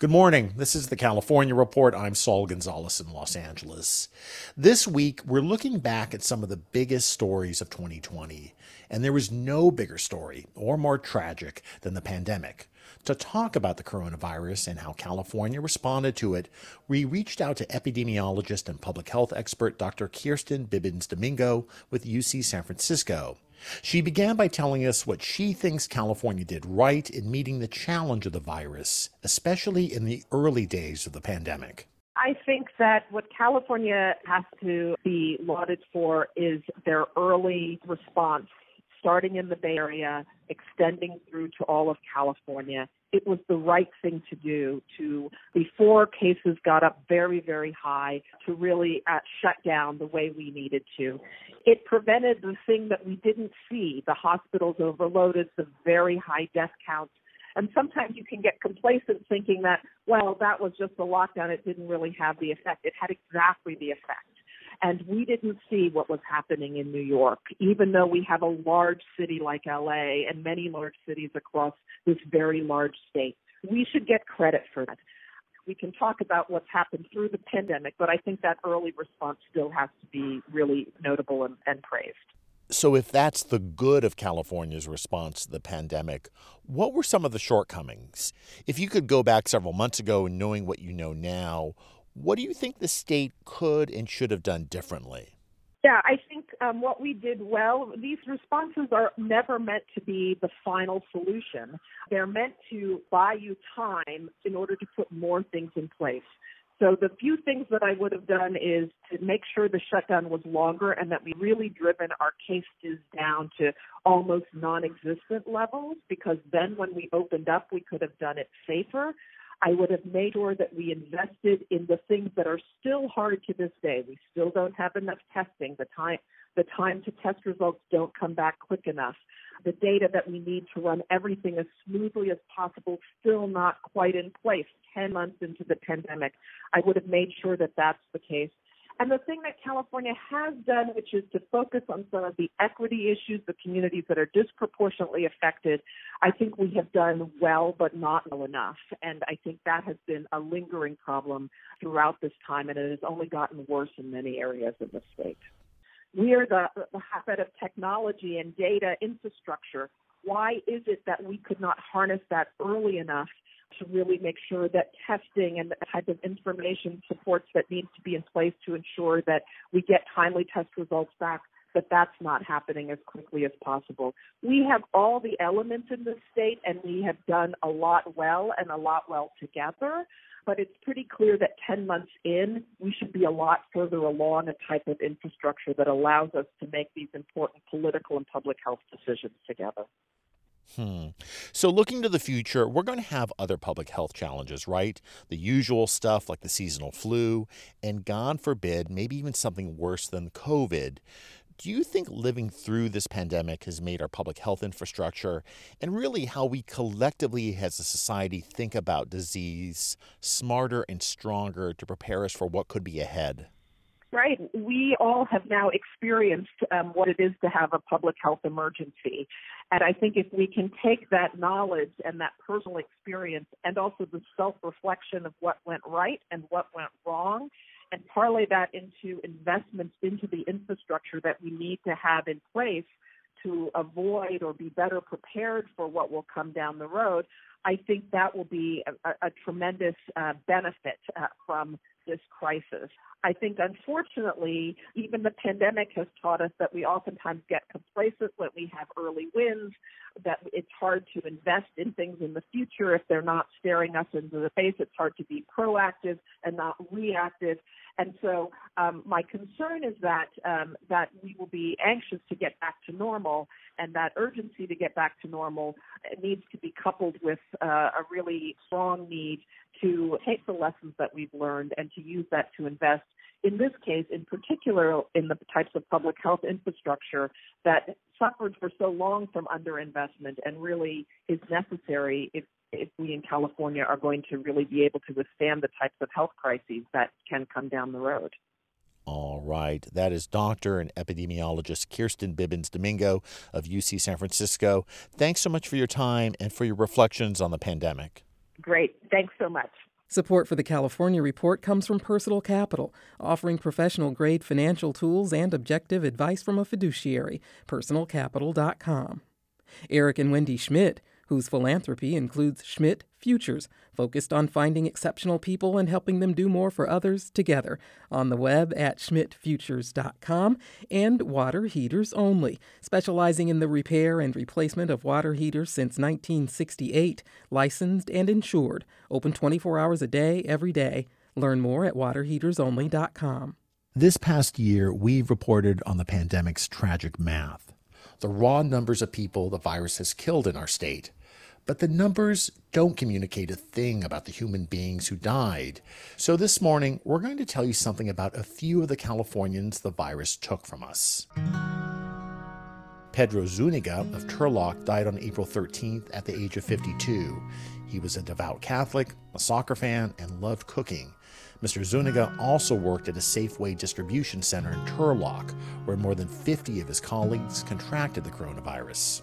Good morning. This is the California Report. I'm Saul Gonzalez in Los Angeles. This week, we're looking back at some of the biggest stories of 2020, and there was no bigger story or more tragic than the pandemic. To talk about the coronavirus and how California responded to it, we reached out to epidemiologist and public health expert Dr. Kirsten Bibbins Domingo with UC San Francisco. She began by telling us what she thinks California did right in meeting the challenge of the virus, especially in the early days of the pandemic. I think that what California has to be lauded for is their early response, starting in the Bay Area, extending through to all of California, it was the right thing to do to, before cases got up very, very high, to really uh, shut down the way we needed to. It prevented the thing that we didn't see, the hospitals overloaded, the very high death counts. And sometimes you can get complacent thinking that, well, that was just a lockdown. It didn't really have the effect. It had exactly the effect. And we didn't see what was happening in New York, even though we have a large city like LA and many large cities across this very large state. We should get credit for that. We can talk about what's happened through the pandemic, but I think that early response still has to be really notable and, and praised. So, if that's the good of California's response to the pandemic, what were some of the shortcomings? If you could go back several months ago and knowing what you know now, what do you think the state could and should have done differently? Yeah, I think um, what we did well, these responses are never meant to be the final solution. They're meant to buy you time in order to put more things in place. So the few things that I would have done is to make sure the shutdown was longer and that we really driven our cases down to almost non-existent levels because then when we opened up, we could have done it safer. I would have made sure that we invested in the things that are still hard to this day. We still don't have enough testing. The time the time to test results don't come back quick enough. The data that we need to run everything as smoothly as possible still not quite in place 10 months into the pandemic. I would have made sure that that's the case. And the thing that California has done, which is to focus on some of the equity issues, the communities that are disproportionately affected, I think we have done well, but not well enough. And I think that has been a lingering problem throughout this time, and it has only gotten worse in many areas of the state. We are the, the hotbed of technology and data infrastructure. Why is it that we could not harness that early enough to really make sure that testing and the type of information supports that needs to be in place to ensure that we get timely test results back but that's not happening as quickly as possible. We have all the elements in the state and we have done a lot well and a lot well together, but it's pretty clear that 10 months in, we should be a lot further along a type of infrastructure that allows us to make these important political and public health decisions together. Hmm. So, looking to the future, we're going to have other public health challenges, right? The usual stuff like the seasonal flu, and God forbid, maybe even something worse than COVID. Do you think living through this pandemic has made our public health infrastructure and really how we collectively as a society think about disease smarter and stronger to prepare us for what could be ahead? Right. We all have now experienced um, what it is to have a public health emergency. And I think if we can take that knowledge and that personal experience and also the self reflection of what went right and what went wrong and parlay that into investments into the infrastructure that we need to have in place to avoid or be better prepared for what will come down the road, I think that will be a, a tremendous uh, benefit uh, from this crisis. I think, unfortunately, even the pandemic has taught us that we oftentimes get complacent when we have early wins, that it's hard to invest in things in the future if they're not staring us into the face. It's hard to be proactive and not reactive. And so um, my concern is that um, that we will be anxious to get back to normal, and that urgency to get back to normal needs to be coupled with uh, a really strong need to take the lessons that we've learned and to use that to invest in this case, in particular, in the types of public health infrastructure that suffered for so long from underinvestment and really is necessary if, if we in California are going to really be able to withstand the types of health crises that can come down the road. All right. That is doctor and epidemiologist Kirsten Bibbins Domingo of UC San Francisco. Thanks so much for your time and for your reflections on the pandemic. Great. Thanks so much. Support for the California Report comes from Personal Capital, offering professional grade financial tools and objective advice from a fiduciary. PersonalCapital.com. Eric and Wendy Schmidt whose philanthropy includes Schmidt Futures, focused on finding exceptional people and helping them do more for others together, on the web at schmidtfutures.com, and Water Heaters Only, specializing in the repair and replacement of water heaters since 1968, licensed and insured, open 24 hours a day, every day. Learn more at waterheatersonly.com. This past year, we've reported on the pandemic's tragic math the raw numbers of people the virus has killed in our state. But the numbers don't communicate a thing about the human beings who died. So this morning, we're going to tell you something about a few of the Californians the virus took from us. Pedro Zuniga of Turlock died on April 13th at the age of 52. He was a devout Catholic, a soccer fan, and loved cooking. Mr. Zuniga also worked at a Safeway distribution center in Turlock, where more than 50 of his colleagues contracted the coronavirus.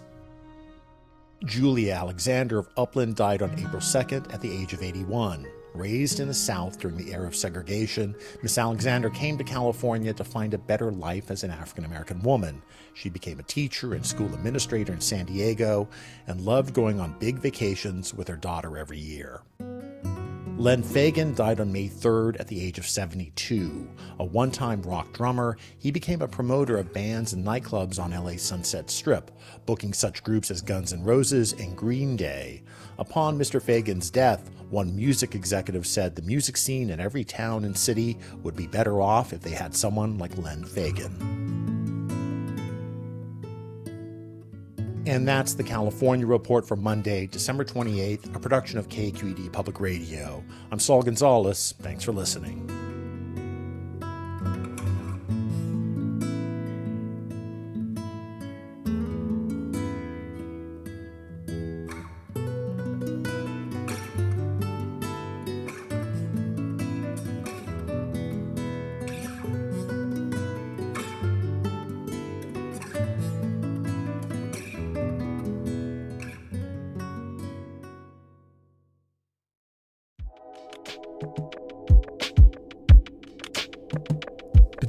Julia Alexander of Upland died on April 2nd at the age of 81. Raised in the South during the era of segregation, Miss Alexander came to California to find a better life as an African American woman. She became a teacher and school administrator in San Diego and loved going on big vacations with her daughter every year. Len Fagan died on May 3rd at the age of 72. A one time rock drummer, he became a promoter of bands and nightclubs on LA's Sunset Strip, booking such groups as Guns N' Roses and Green Day. Upon Mr. Fagan's death, one music executive said the music scene in every town and city would be better off if they had someone like Len Fagan. And that's the California Report for Monday, December 28th, a production of KQED Public Radio. I'm Saul Gonzalez. Thanks for listening.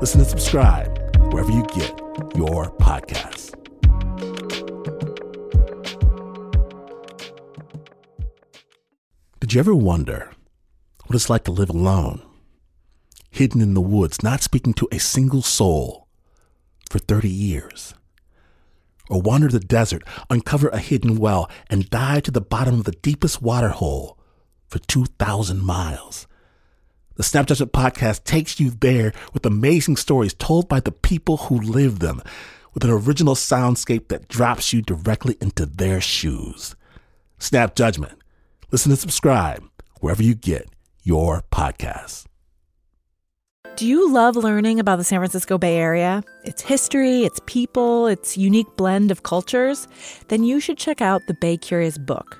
Listen and subscribe wherever you get your podcasts. Did you ever wonder what it's like to live alone, hidden in the woods, not speaking to a single soul for 30 years? Or wander the desert, uncover a hidden well, and dive to the bottom of the deepest water hole for 2,000 miles? The Snap Judgment podcast takes you there with amazing stories told by the people who live them, with an original soundscape that drops you directly into their shoes. Snap Judgment. Listen and subscribe wherever you get your podcasts. Do you love learning about the San Francisco Bay Area? Its history, its people, its unique blend of cultures? Then you should check out the Bay Curious book.